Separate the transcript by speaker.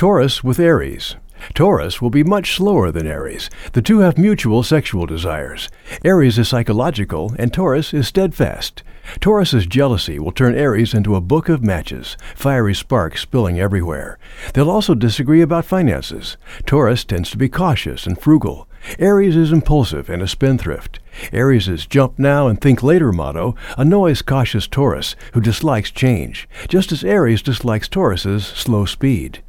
Speaker 1: Taurus with Aries. Taurus will be much slower than Aries. The two have mutual sexual desires. Aries is psychological and Taurus is steadfast. Taurus's jealousy will turn Aries into a book of matches, fiery sparks spilling everywhere. They'll also disagree about finances. Taurus tends to be cautious and frugal. Aries is impulsive and a spendthrift. Aries's jump now and think later motto annoys cautious Taurus, who dislikes change, just as Aries dislikes Taurus's slow speed.